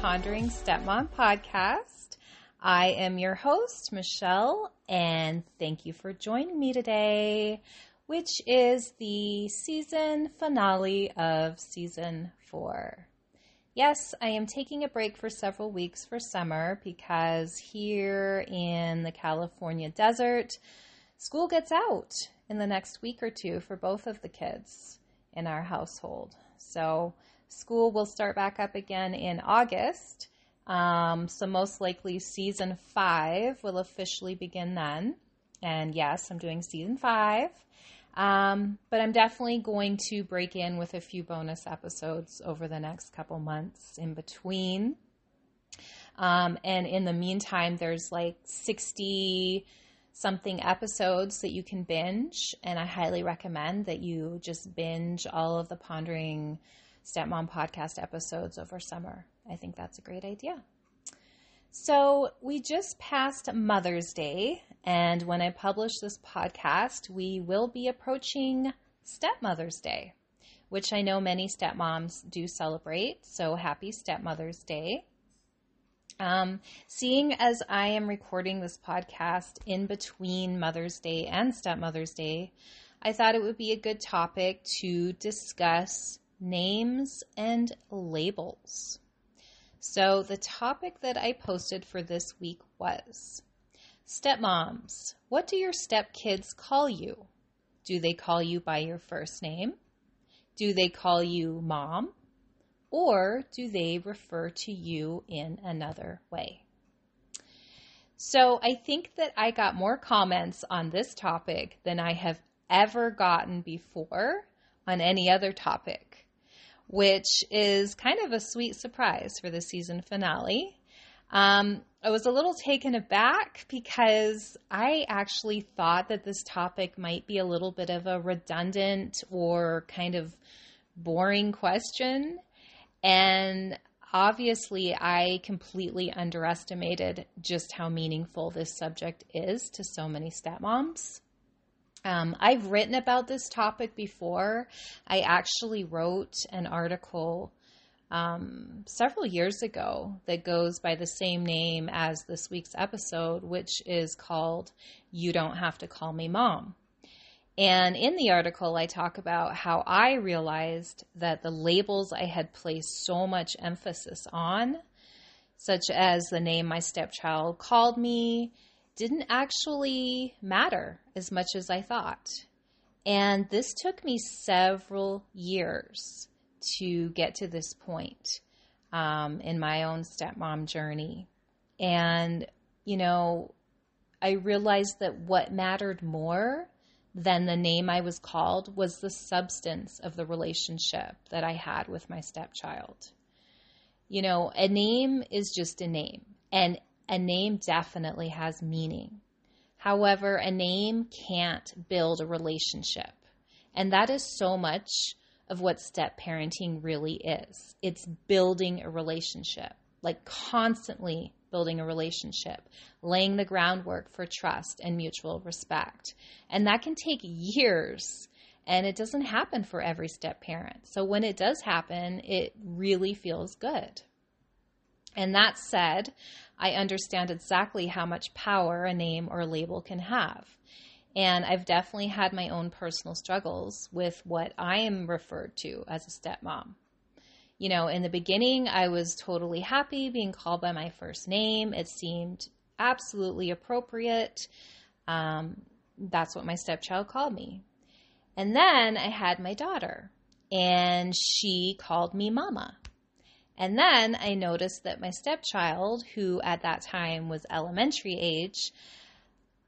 Pondering Stepmom podcast. I am your host, Michelle, and thank you for joining me today, which is the season finale of season four. Yes, I am taking a break for several weeks for summer because here in the California desert, school gets out in the next week or two for both of the kids in our household. So, school will start back up again in August. Um, so, most likely, season five will officially begin then. And yes, I'm doing season five. Um, but I'm definitely going to break in with a few bonus episodes over the next couple months in between. Um, and in the meantime, there's like 60 something episodes that you can binge. And I highly recommend that you just binge all of the Pondering Stepmom podcast episodes over summer. I think that's a great idea. So, we just passed Mother's Day, and when I publish this podcast, we will be approaching Stepmother's Day, which I know many stepmoms do celebrate. So, happy Stepmother's Day. Um, seeing as I am recording this podcast in between Mother's Day and Stepmother's Day, I thought it would be a good topic to discuss names and labels. So, the topic that I posted for this week was Stepmoms, what do your stepkids call you? Do they call you by your first name? Do they call you mom? Or do they refer to you in another way? So I think that I got more comments on this topic than I have ever gotten before on any other topic which is kind of a sweet surprise for the season finale. Um, I was a little taken aback because I actually thought that this topic might be a little bit of a redundant or kind of boring question. And obviously, I completely underestimated just how meaningful this subject is to so many stepmoms. Um, I've written about this topic before. I actually wrote an article um, several years ago that goes by the same name as this week's episode, which is called You Don't Have to Call Me Mom. And in the article, I talk about how I realized that the labels I had placed so much emphasis on, such as the name my stepchild called me, didn't actually matter as much as I thought. And this took me several years to get to this point um, in my own stepmom journey. And, you know, I realized that what mattered more than the name I was called was the substance of the relationship that I had with my stepchild. You know, a name is just a name, and a name definitely has meaning. However, a name can't build a relationship. And that is so much of what step parenting really is it's building a relationship, like constantly building a relationship, laying the groundwork for trust and mutual respect. And that can take years. And it doesn't happen for every step parent. So when it does happen, it really feels good. And that said, I understand exactly how much power a name or label can have. And I've definitely had my own personal struggles with what I am referred to as a stepmom. You know, in the beginning, I was totally happy being called by my first name. It seemed absolutely appropriate. Um, that's what my stepchild called me. And then I had my daughter, and she called me Mama. And then I noticed that my stepchild, who at that time was elementary age,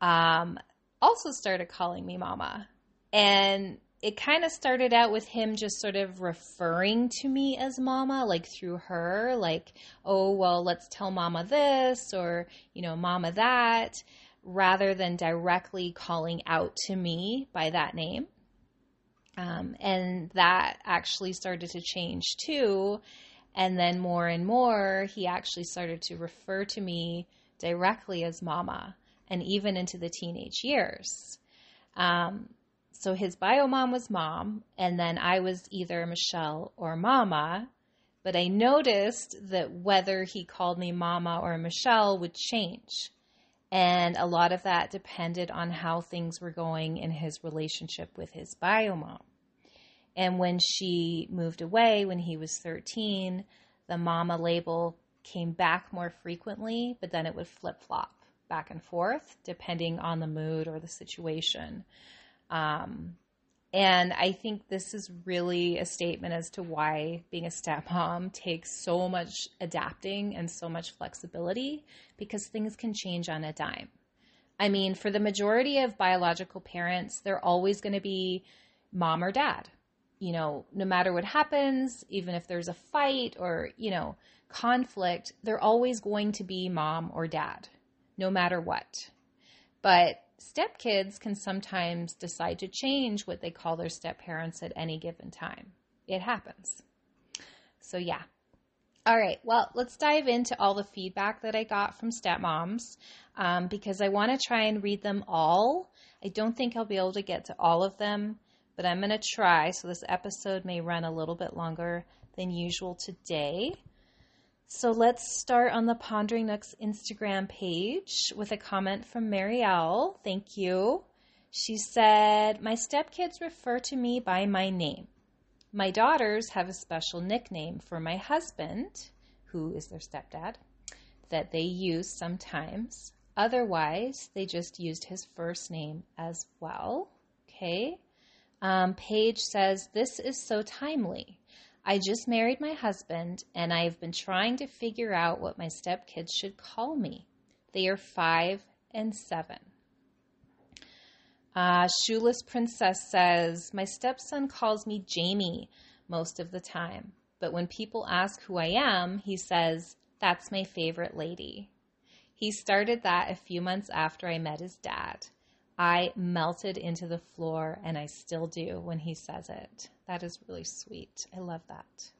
um, also started calling me mama. And it kind of started out with him just sort of referring to me as mama, like through her, like, oh, well, let's tell mama this or, you know, mama that, rather than directly calling out to me by that name. Um, and that actually started to change too and then more and more, he actually started to refer to me directly as mama and even into the teenage years. Um, so his bio mom was mom, and then I was either Michelle or mama but I noticed that whether he called me Mama or Michelle would change. And a lot of that depended on how things were going in his relationship with his bio mom. And when she moved away when he was 13, the mama label came back more frequently, but then it would flip flop back and forth depending on the mood or the situation. Um, and I think this is really a statement as to why being a stepmom takes so much adapting and so much flexibility because things can change on a dime. I mean, for the majority of biological parents, they're always going to be mom or dad. You know, no matter what happens, even if there's a fight or, you know, conflict, they're always going to be mom or dad, no matter what. But stepkids can sometimes decide to change what they call their stepparents at any given time. It happens. So, yeah. All right, well, let's dive into all the feedback that I got from stepmoms um, because I want to try and read them all. I don't think I'll be able to get to all of them, but I'm going to try. So, this episode may run a little bit longer than usual today. So let's start on the Pondering Nook's Instagram page with a comment from Mary Marielle. Thank you. She said, My stepkids refer to me by my name. My daughters have a special nickname for my husband, who is their stepdad, that they use sometimes. Otherwise, they just used his first name as well. Okay. Um, Paige says, This is so timely. I just married my husband, and I have been trying to figure out what my stepkids should call me. They are five and seven. Uh, Shoeless Princess says, My stepson calls me Jamie most of the time, but when people ask who I am, he says, That's my favorite lady. He started that a few months after I met his dad. I melted into the floor, and I still do when he says it. That is really sweet. I love that.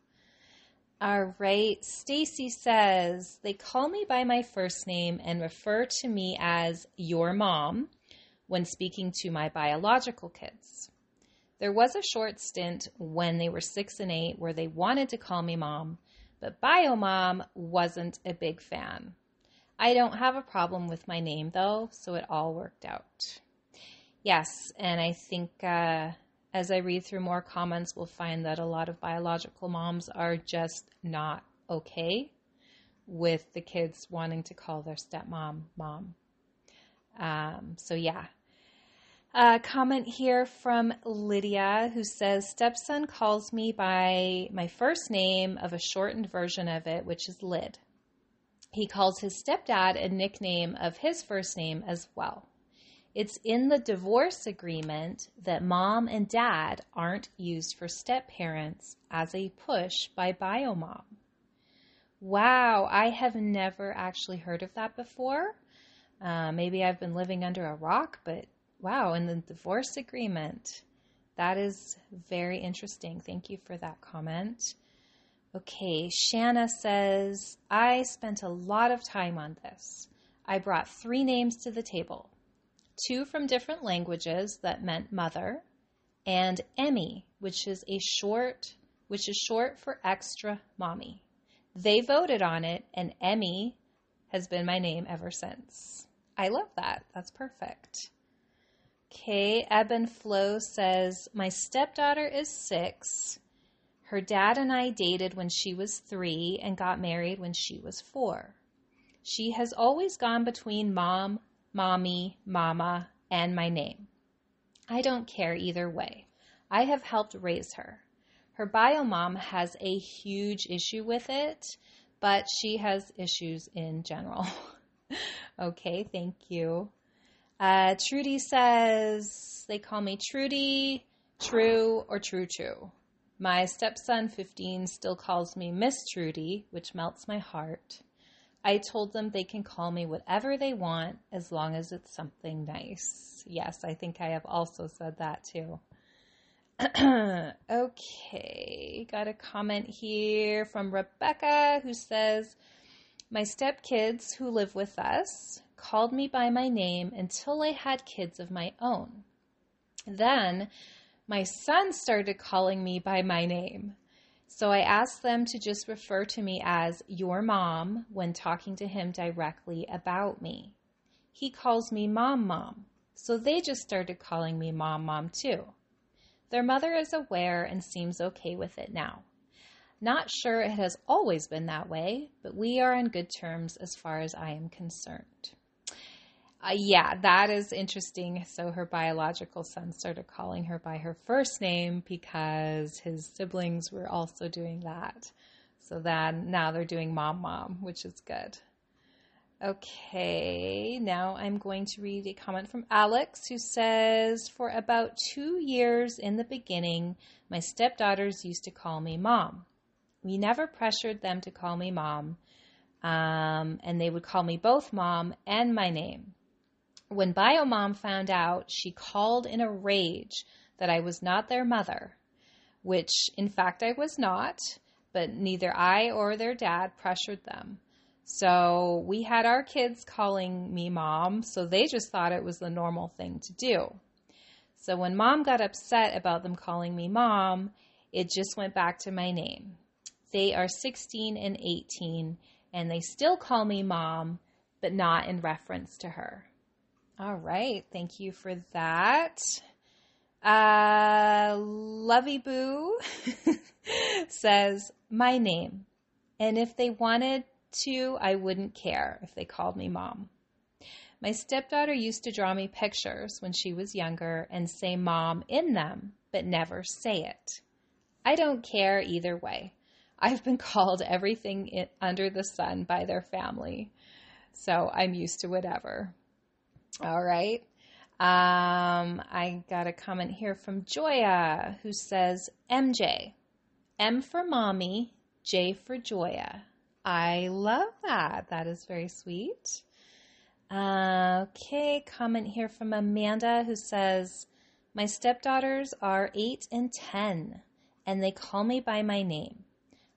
All right. Stacy says, they call me by my first name and refer to me as your mom when speaking to my biological kids. There was a short stint when they were six and eight where they wanted to call me mom, but bio mom wasn't a big fan. I don't have a problem with my name though, so it all worked out. Yes, and I think uh, as I read through more comments, we'll find that a lot of biological moms are just not okay with the kids wanting to call their stepmom mom. Um, so, yeah. A comment here from Lydia who says, Stepson calls me by my first name of a shortened version of it, which is Lid. He calls his stepdad a nickname of his first name as well. It's in the divorce agreement that mom and dad aren't used for step parents as a push by biomom. Wow, I have never actually heard of that before. Uh, maybe I've been living under a rock, but wow, in the divorce agreement, that is very interesting. Thank you for that comment. Okay, Shanna says, I spent a lot of time on this. I brought three names to the table two from different languages that meant mother, and Emmy, which is a short, which is short for extra mommy. They voted on it, and Emmy has been my name ever since. I love that. That's perfect. Okay, Ebb and Flow says, My stepdaughter is six. Her dad and I dated when she was three and got married when she was four. She has always gone between mom, mommy, mama, and my name. I don't care either way. I have helped raise her. Her bio mom has a huge issue with it, but she has issues in general. okay, thank you. Uh, Trudy says they call me Trudy, True, or True True. My stepson, 15, still calls me Miss Trudy, which melts my heart. I told them they can call me whatever they want as long as it's something nice. Yes, I think I have also said that too. okay, got a comment here from Rebecca who says, My stepkids who live with us called me by my name until I had kids of my own. Then my son started calling me by my name. So I asked them to just refer to me as your mom when talking to him directly about me. He calls me mom mom, so they just started calling me mom mom too. Their mother is aware and seems okay with it now. Not sure it has always been that way, but we are on good terms as far as I am concerned. Uh, yeah, that is interesting. So her biological son started calling her by her first name because his siblings were also doing that. So then now they're doing mom mom, which is good. Okay, now I'm going to read a comment from Alex who says For about two years in the beginning, my stepdaughters used to call me mom. We never pressured them to call me mom, um, and they would call me both mom and my name. When Biomom found out, she called in a rage that I was not their mother, which in fact I was not, but neither I or their dad pressured them. So we had our kids calling me mom, so they just thought it was the normal thing to do. So when mom got upset about them calling me mom, it just went back to my name. They are 16 and 18, and they still call me mom, but not in reference to her. All right. Thank you for that. Uh, Lovey Boo says, My name. And if they wanted to, I wouldn't care if they called me mom. My stepdaughter used to draw me pictures when she was younger and say mom in them, but never say it. I don't care either way. I've been called everything under the sun by their family. So I'm used to whatever. All right. Um, I got a comment here from Joya who says MJ. M for mommy, J for Joya. I love that. That is very sweet. Uh, okay, comment here from Amanda who says, My stepdaughters are 8 and 10, and they call me by my name.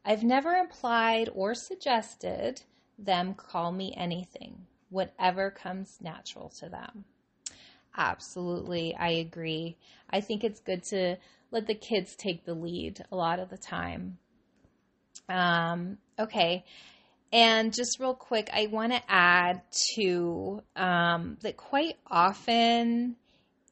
I've never implied or suggested them call me anything, whatever comes natural to them. Absolutely, I agree. I think it's good to let the kids take the lead a lot of the time. Um, okay. And just real quick, I want to add to um, that quite often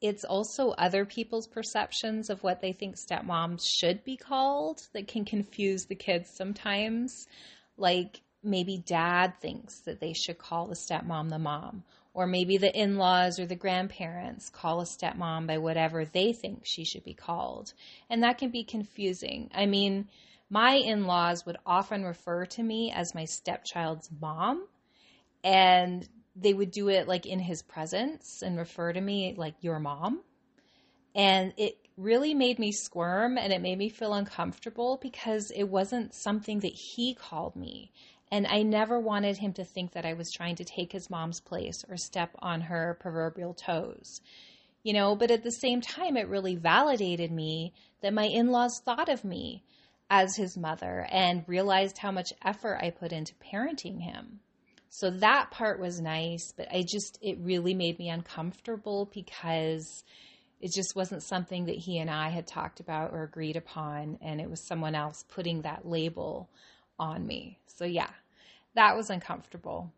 it's also other people's perceptions of what they think stepmoms should be called that can confuse the kids sometimes. Like maybe dad thinks that they should call the stepmom the mom, or maybe the in laws or the grandparents call a stepmom by whatever they think she should be called. And that can be confusing. I mean, my in laws would often refer to me as my stepchild's mom. And they would do it like in his presence and refer to me like your mom. And it really made me squirm and it made me feel uncomfortable because it wasn't something that he called me. And I never wanted him to think that I was trying to take his mom's place or step on her proverbial toes. You know, but at the same time, it really validated me that my in laws thought of me as his mother and realized how much effort I put into parenting him. So that part was nice, but I just, it really made me uncomfortable because it just wasn't something that he and I had talked about or agreed upon. And it was someone else putting that label on me. So yeah, that was uncomfortable.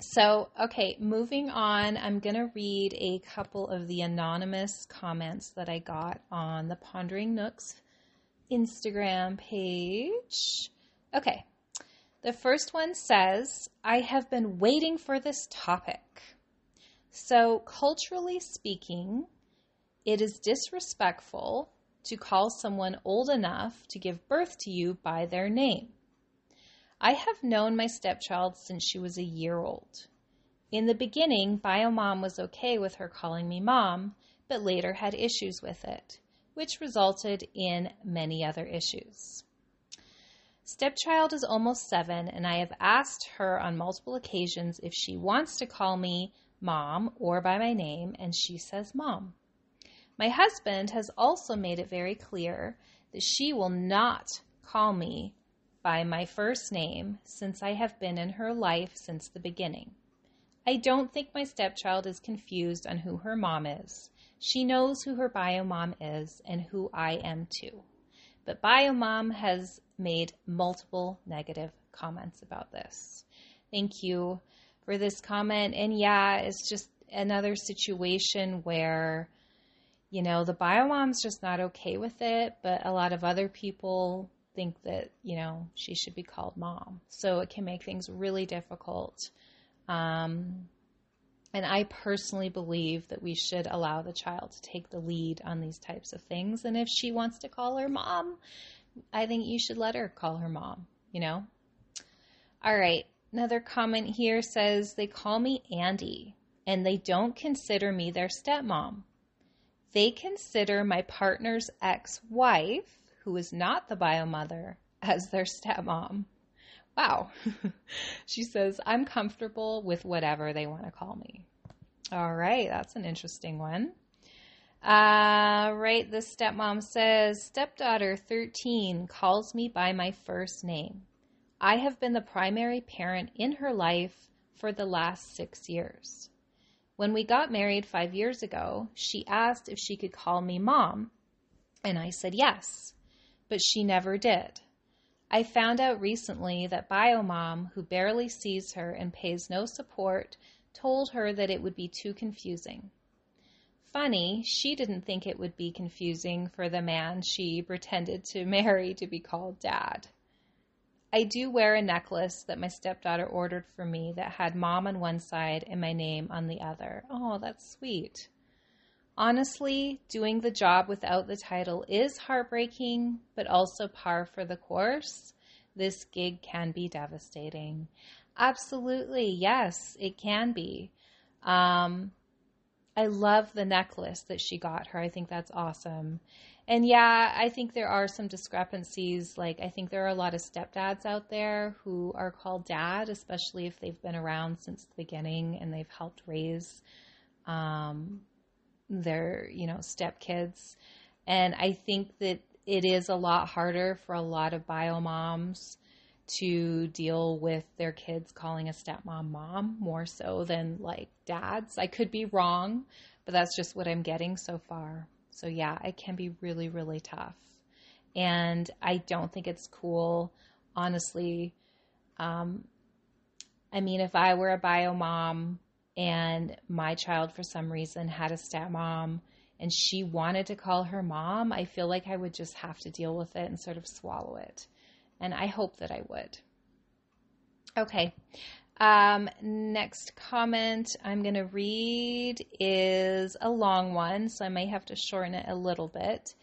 So, okay, moving on, I'm going to read a couple of the anonymous comments that I got on the Pondering Nook's Instagram page. Okay, the first one says, I have been waiting for this topic. So, culturally speaking, it is disrespectful to call someone old enough to give birth to you by their name. I have known my stepchild since she was a year old. In the beginning, Biomom was okay with her calling me mom, but later had issues with it, which resulted in many other issues. Stepchild is almost seven, and I have asked her on multiple occasions if she wants to call me mom or by my name, and she says mom. My husband has also made it very clear that she will not call me by my first name since I have been in her life since the beginning. I don't think my stepchild is confused on who her mom is. She knows who her bio mom is and who I am too. But BioMom has made multiple negative comments about this. Thank you for this comment. And yeah, it's just another situation where, you know, the biomom's just not okay with it, but a lot of other people think that, you know, she should be called mom. So it can make things really difficult. Um, and I personally believe that we should allow the child to take the lead on these types of things. And if she wants to call her mom, I think you should let her call her mom, you know? All right. Another comment here says they call me Andy and they don't consider me their stepmom. They consider my partner's ex wife, who is not the bio mother, as their stepmom. Wow. she says, I'm comfortable with whatever they want to call me. All right, that's an interesting one. Uh, right, the stepmom says, Stepdaughter 13 calls me by my first name. I have been the primary parent in her life for the last six years. When we got married five years ago, she asked if she could call me mom, and I said yes, but she never did. I found out recently that BioMom, who barely sees her and pays no support, told her that it would be too confusing. Funny, she didn't think it would be confusing for the man she pretended to marry to be called dad. I do wear a necklace that my stepdaughter ordered for me that had mom on one side and my name on the other. Oh, that's sweet. Honestly, doing the job without the title is heartbreaking, but also par for the course. This gig can be devastating. Absolutely, yes, it can be. Um, I love the necklace that she got her. I think that's awesome. And yeah, I think there are some discrepancies. Like, I think there are a lot of stepdads out there who are called dad, especially if they've been around since the beginning and they've helped raise um, their, you know, stepkids. And I think that it is a lot harder for a lot of bio moms to deal with their kids calling a stepmom mom more so than like dads. I could be wrong, but that's just what I'm getting so far. So yeah, it can be really, really tough. And I don't think it's cool, honestly. Um, I mean, if I were a bio mom and my child for some reason had a stepmom and she wanted to call her mom, I feel like I would just have to deal with it and sort of swallow it. And I hope that I would. Okay. Um, next comment I'm going to read is a long one, so I may have to shorten it a little bit.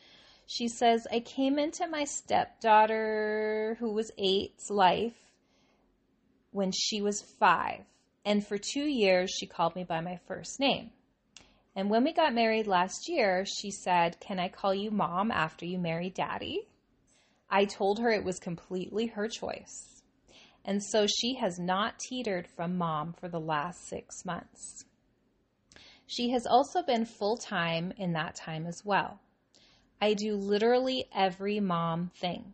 She says, I came into my stepdaughter, who was eight's life when she was five. And for two years, she called me by my first name. And when we got married last year, she said, Can I call you mom after you marry daddy? I told her it was completely her choice and so she has not teetered from mom for the last six months. She has also been full time in that time as well. I do literally every mom thing.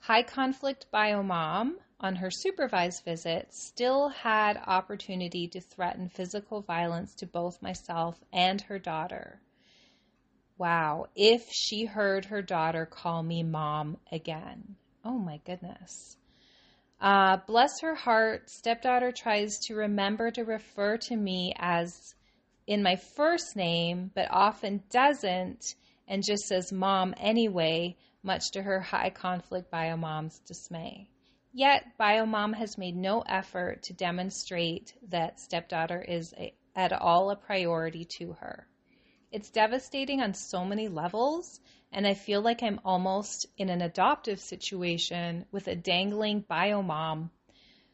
High conflict bio mom on her supervised visit still had opportunity to threaten physical violence to both myself and her daughter. Wow, if she heard her daughter call me mom again. Oh my goodness. Uh, bless her heart, stepdaughter tries to remember to refer to me as in my first name, but often doesn't and just says mom anyway, much to her high conflict bio mom's dismay. Yet, bio mom has made no effort to demonstrate that stepdaughter is a, at all a priority to her. It's devastating on so many levels, and I feel like I'm almost in an adoptive situation with a dangling bio mom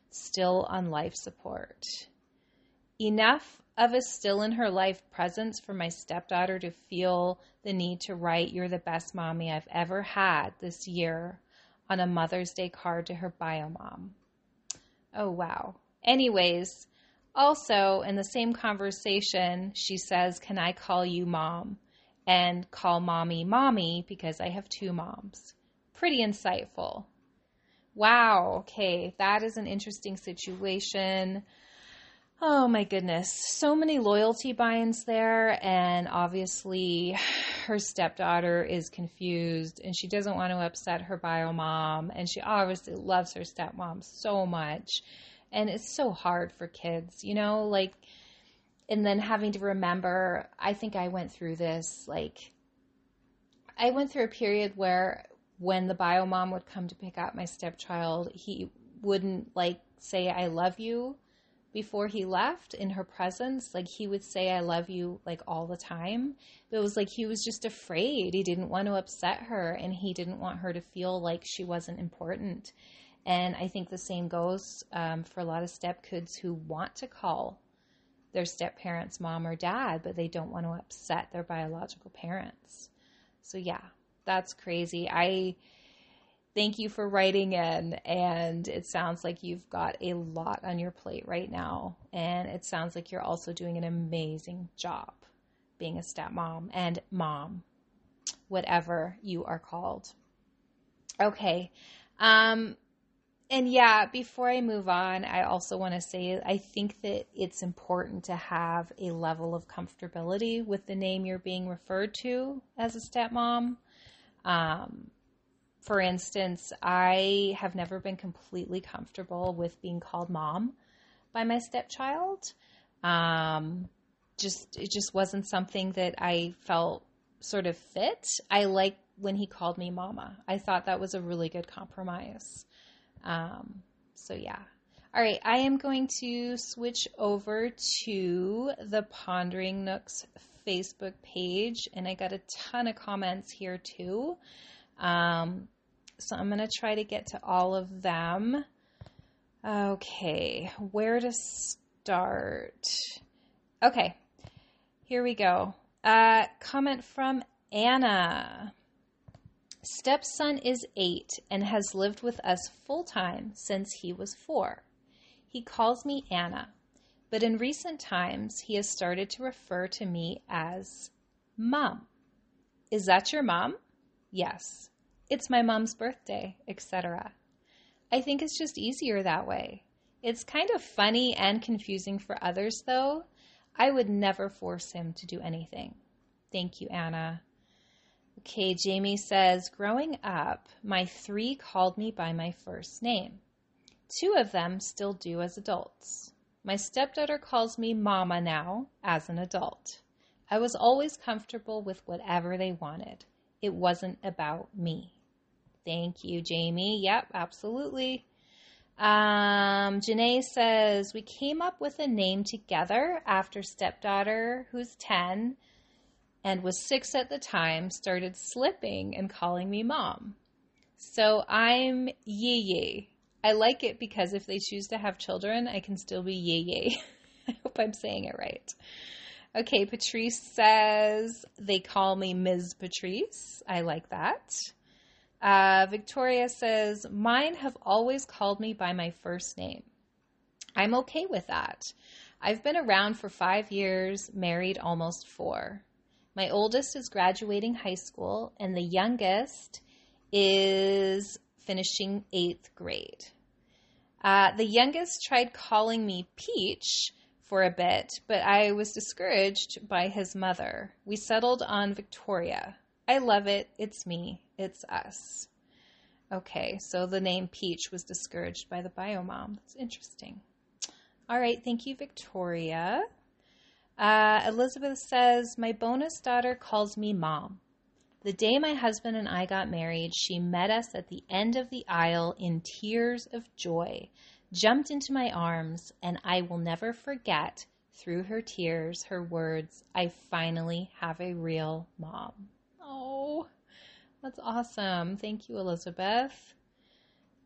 still on life support. Enough of a still in her life presence for my stepdaughter to feel the need to write, You're the best mommy I've ever had this year on a Mother's Day card to her bio mom. Oh, wow. Anyways, also in the same conversation, she says, Can I call you mom? and call mommy mommy because I have two moms. Pretty insightful. Wow, okay, that is an interesting situation. Oh my goodness, so many loyalty binds there, and obviously her stepdaughter is confused and she doesn't want to upset her bio mom and she obviously loves her stepmom so much and it's so hard for kids you know like and then having to remember i think i went through this like i went through a period where when the bio mom would come to pick up my stepchild he wouldn't like say i love you before he left in her presence. Like he would say i love you like all the time. But it was like he was just afraid. He didn't want to upset her and he didn't want her to feel like she wasn't important and i think the same goes um, for a lot of step kids who want to call their step parents mom or dad but they don't want to upset their biological parents so yeah that's crazy i thank you for writing in. And it sounds like you've got a lot on your plate right now. And it sounds like you're also doing an amazing job being a stepmom and mom, whatever you are called. Okay. Um, and yeah, before I move on, I also want to say I think that it's important to have a level of comfortability with the name you're being referred to as a stepmom. Um, for instance, I have never been completely comfortable with being called mom by my stepchild. Um, just it just wasn't something that I felt sort of fit. I like when he called me mama. I thought that was a really good compromise. Um, so yeah. All right, I am going to switch over to the Pondering Nook's Facebook page, and I got a ton of comments here too. Um, so I'm going to try to get to all of them. Okay, where to start? Okay, here we go. Uh, comment from Anna. Stepson is eight and has lived with us full time since he was four. He calls me Anna, but in recent times he has started to refer to me as Mom. Is that your mom? Yes it's my mom's birthday, etc. I think it's just easier that way. It's kind of funny and confusing for others, though. I would never force him to do anything. Thank you, Anna. Okay, Jamie says, Growing up, my three called me by my first name. Two of them still do as adults. My stepdaughter calls me Mama now as an adult. I was always comfortable with whatever they wanted. It wasn't about me. Thank you, Jamie. Yep, absolutely. Um, Janae says, We came up with a name together after stepdaughter, who's 10 and was six at the time, started slipping and calling me mom. So I'm Yee Yee. I like it because if they choose to have children, I can still be Yee Yee. I hope I'm saying it right. Okay, Patrice says they call me Ms. Patrice. I like that. Uh, Victoria says, Mine have always called me by my first name. I'm okay with that. I've been around for five years, married almost four. My oldest is graduating high school, and the youngest is finishing eighth grade. Uh, the youngest tried calling me Peach for a bit, but I was discouraged by his mother. We settled on Victoria. I love it. It's me. It's us. Okay, so the name Peach was discouraged by the biomom. That's interesting. All right, thank you, Victoria. Uh, Elizabeth says, My bonus daughter calls me mom. The day my husband and I got married, she met us at the end of the aisle in tears of joy, jumped into my arms, and I will never forget, through her tears, her words, I finally have a real mom. Oh, that's awesome. Thank you, Elizabeth.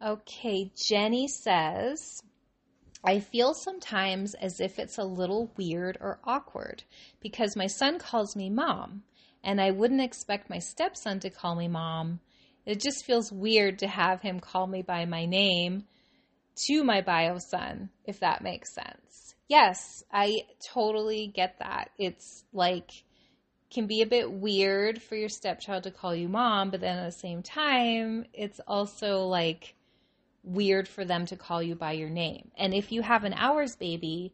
Okay, Jenny says, I feel sometimes as if it's a little weird or awkward because my son calls me mom, and I wouldn't expect my stepson to call me mom. It just feels weird to have him call me by my name to my bio son, if that makes sense. Yes, I totally get that. It's like can be a bit weird for your stepchild to call you mom, but then at the same time, it's also like weird for them to call you by your name. And if you have an ours baby,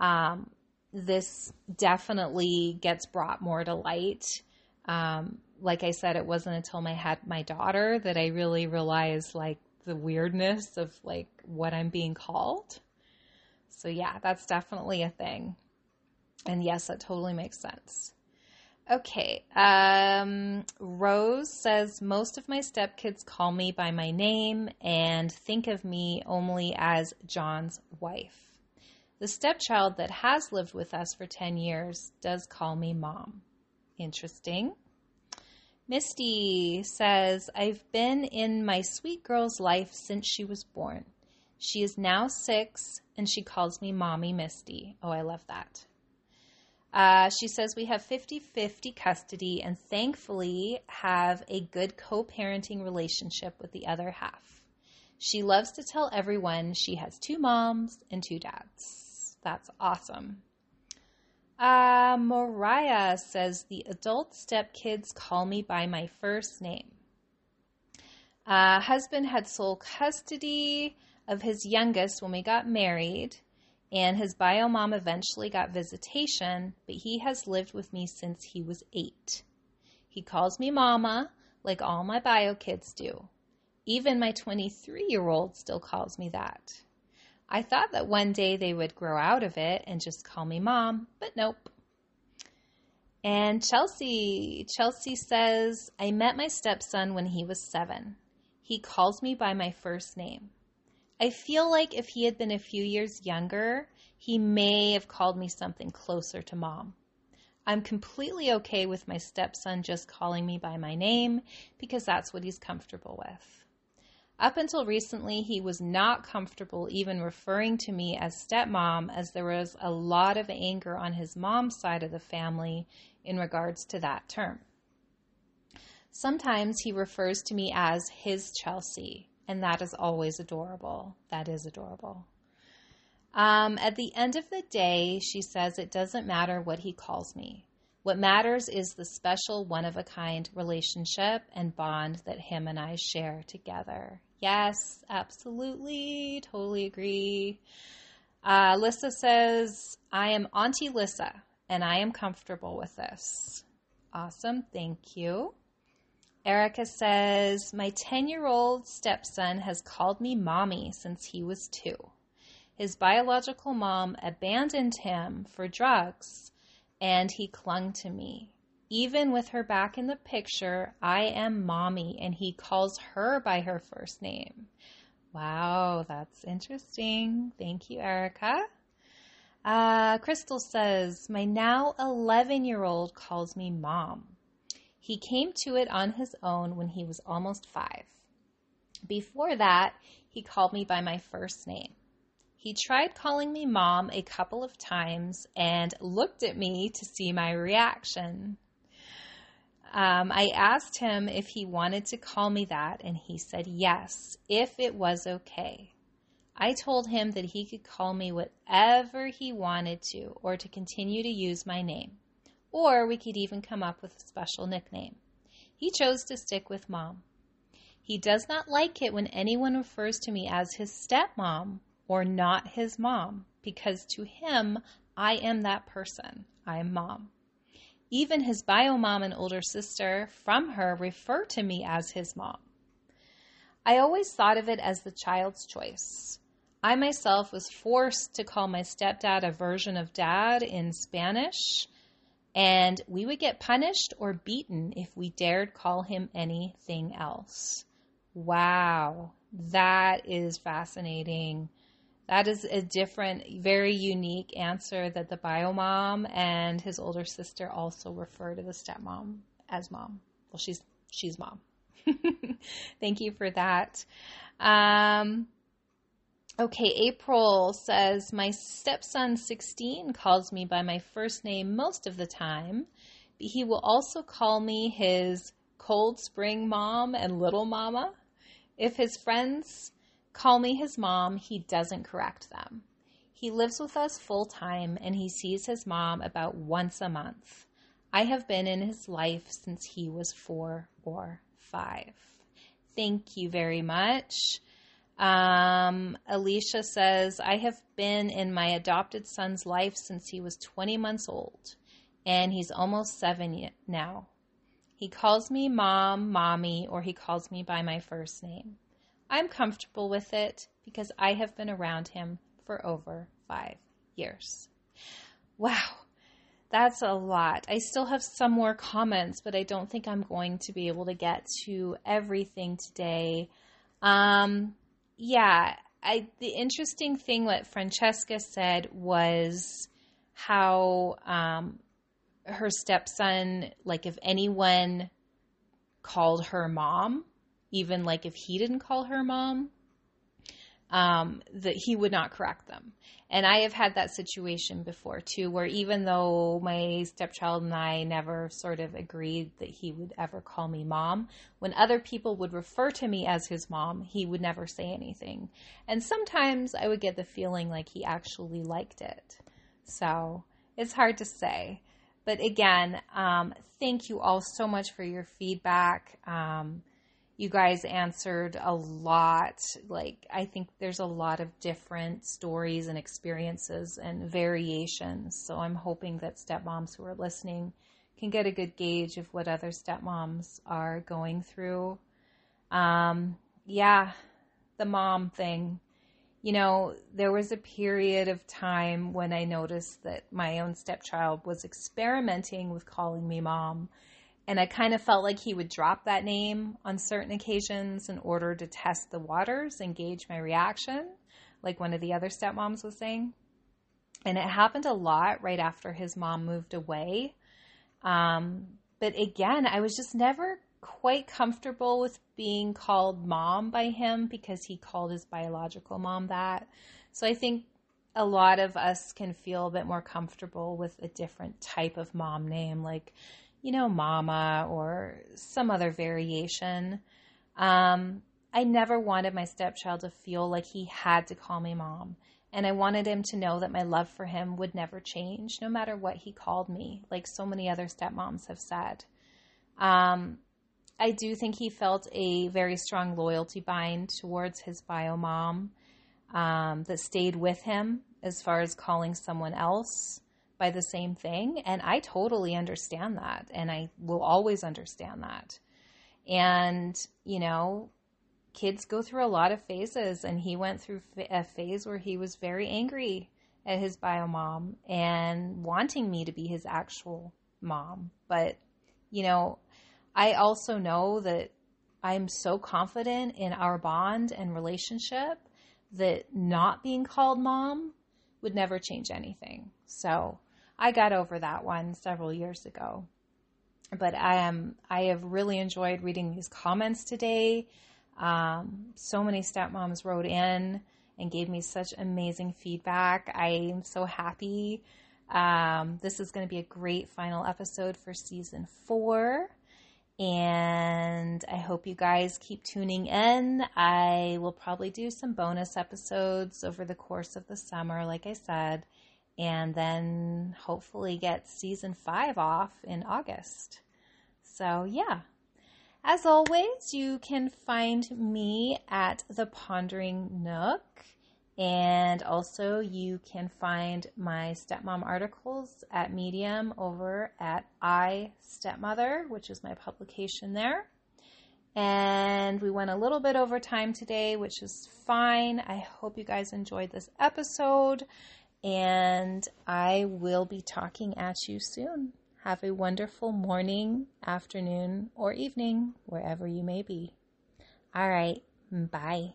um, this definitely gets brought more to light Um, like I said, it wasn't until I had my daughter that I really realized like the weirdness of like what I'm being called. So yeah, that's definitely a thing. And yes, that totally makes sense. Okay. Um, Rose says most of my stepkids call me by my name and think of me only as John's wife. The stepchild that has lived with us for 10 years does call me mom. Interesting. Misty says, I've been in my sweet girl's life since she was born. She is now six and she calls me Mommy Misty. Oh, I love that. Uh, she says we have 50 50 custody and thankfully have a good co parenting relationship with the other half. She loves to tell everyone she has two moms and two dads. That's awesome. Uh, Mariah says the adult stepkids call me by my first name. Uh, husband had sole custody of his youngest when we got married, and his bio mom eventually got visitation, but he has lived with me since he was eight. He calls me mama, like all my bio kids do. Even my 23 year old still calls me that. I thought that one day they would grow out of it and just call me mom, but nope. And Chelsea, Chelsea says, I met my stepson when he was seven. He calls me by my first name. I feel like if he had been a few years younger, he may have called me something closer to mom. I'm completely okay with my stepson just calling me by my name because that's what he's comfortable with. Up until recently, he was not comfortable even referring to me as stepmom, as there was a lot of anger on his mom's side of the family in regards to that term. Sometimes he refers to me as his Chelsea, and that is always adorable. That is adorable. Um, at the end of the day, she says it doesn't matter what he calls me. What matters is the special, one of a kind relationship and bond that him and I share together. Yes, absolutely. Totally agree. Uh, Lissa says, I am Auntie Lissa and I am comfortable with this. Awesome. Thank you. Erica says, My 10 year old stepson has called me mommy since he was two. His biological mom abandoned him for drugs and he clung to me. Even with her back in the picture, I am mommy, and he calls her by her first name. Wow, that's interesting. Thank you, Erica. Uh, Crystal says, My now 11 year old calls me mom. He came to it on his own when he was almost five. Before that, he called me by my first name. He tried calling me mom a couple of times and looked at me to see my reaction. Um, I asked him if he wanted to call me that, and he said yes, if it was okay. I told him that he could call me whatever he wanted to, or to continue to use my name, or we could even come up with a special nickname. He chose to stick with mom. He does not like it when anyone refers to me as his stepmom or not his mom, because to him, I am that person. I am mom. Even his bio mom and older sister from her refer to me as his mom. I always thought of it as the child's choice. I myself was forced to call my stepdad a version of dad in Spanish, and we would get punished or beaten if we dared call him anything else. Wow, that is fascinating. That is a different, very unique answer that the bio mom and his older sister also refer to the stepmom as mom. Well, she's she's mom. Thank you for that. Um, okay, April says my stepson 16 calls me by my first name most of the time, but he will also call me his cold spring mom and little mama. If his friends call me his mom, he doesn't correct them. He lives with us full time and he sees his mom about once a month. I have been in his life since he was four or five. Thank you very much. Um, Alicia says, I have been in my adopted son's life since he was 20 months old, and he's almost seven now. He calls me mom, mommy, or he calls me by my first name. I'm comfortable with it because I have been around him for over five years. Wow, that's a lot. I still have some more comments, but I don't think I'm going to be able to get to everything today. Um, yeah, I the interesting thing what Francesca said was how um, her stepson, like if anyone called her mom, even like if he didn't call her mom, um, that he would not correct them. And I have had that situation before too, where even though my stepchild and I never sort of agreed that he would ever call me mom, when other people would refer to me as his mom, he would never say anything. And sometimes I would get the feeling like he actually liked it. So it's hard to say. But again, um, thank you all so much for your feedback. Um, you guys answered a lot. Like, I think there's a lot of different stories and experiences and variations. So I'm hoping that stepmoms who are listening can get a good gauge of what other stepmoms are going through. Um, yeah, the mom thing. You know, there was a period of time when I noticed that my own stepchild was experimenting with calling me mom and I kind of felt like he would drop that name on certain occasions in order to test the waters and gauge my reaction, like one of the other stepmoms was saying. And it happened a lot right after his mom moved away. Um, but again, I was just never quite comfortable with being called mom by him because he called his biological mom that. So I think a lot of us can feel a bit more comfortable with a different type of mom name. Like, you know, mama or some other variation. Um, I never wanted my stepchild to feel like he had to call me mom. And I wanted him to know that my love for him would never change, no matter what he called me, like so many other stepmoms have said. Um, I do think he felt a very strong loyalty bind towards his bio mom um, that stayed with him as far as calling someone else by the same thing. And I totally understand that. And I will always understand that. And, you know, kids go through a lot of phases. And he went through a phase where he was very angry at his bio mom and wanting me to be his actual mom. But, you know, I also know that I'm so confident in our bond and relationship that not being called mom would never change anything. So I got over that one several years ago. But I am I have really enjoyed reading these comments today. Um, so many stepmoms wrote in and gave me such amazing feedback. I am so happy. Um, this is going to be a great final episode for season four. And I hope you guys keep tuning in. I will probably do some bonus episodes over the course of the summer, like I said and then hopefully get season five off in August. So, yeah. As always, you can find me at the Pondering Nook. And also, you can find my stepmom articles at Medium over at I Stepmother, which is my publication there. And we went a little bit over time today, which is fine. I hope you guys enjoyed this episode and I will be talking at you soon. Have a wonderful morning, afternoon, or evening, wherever you may be. All right, bye.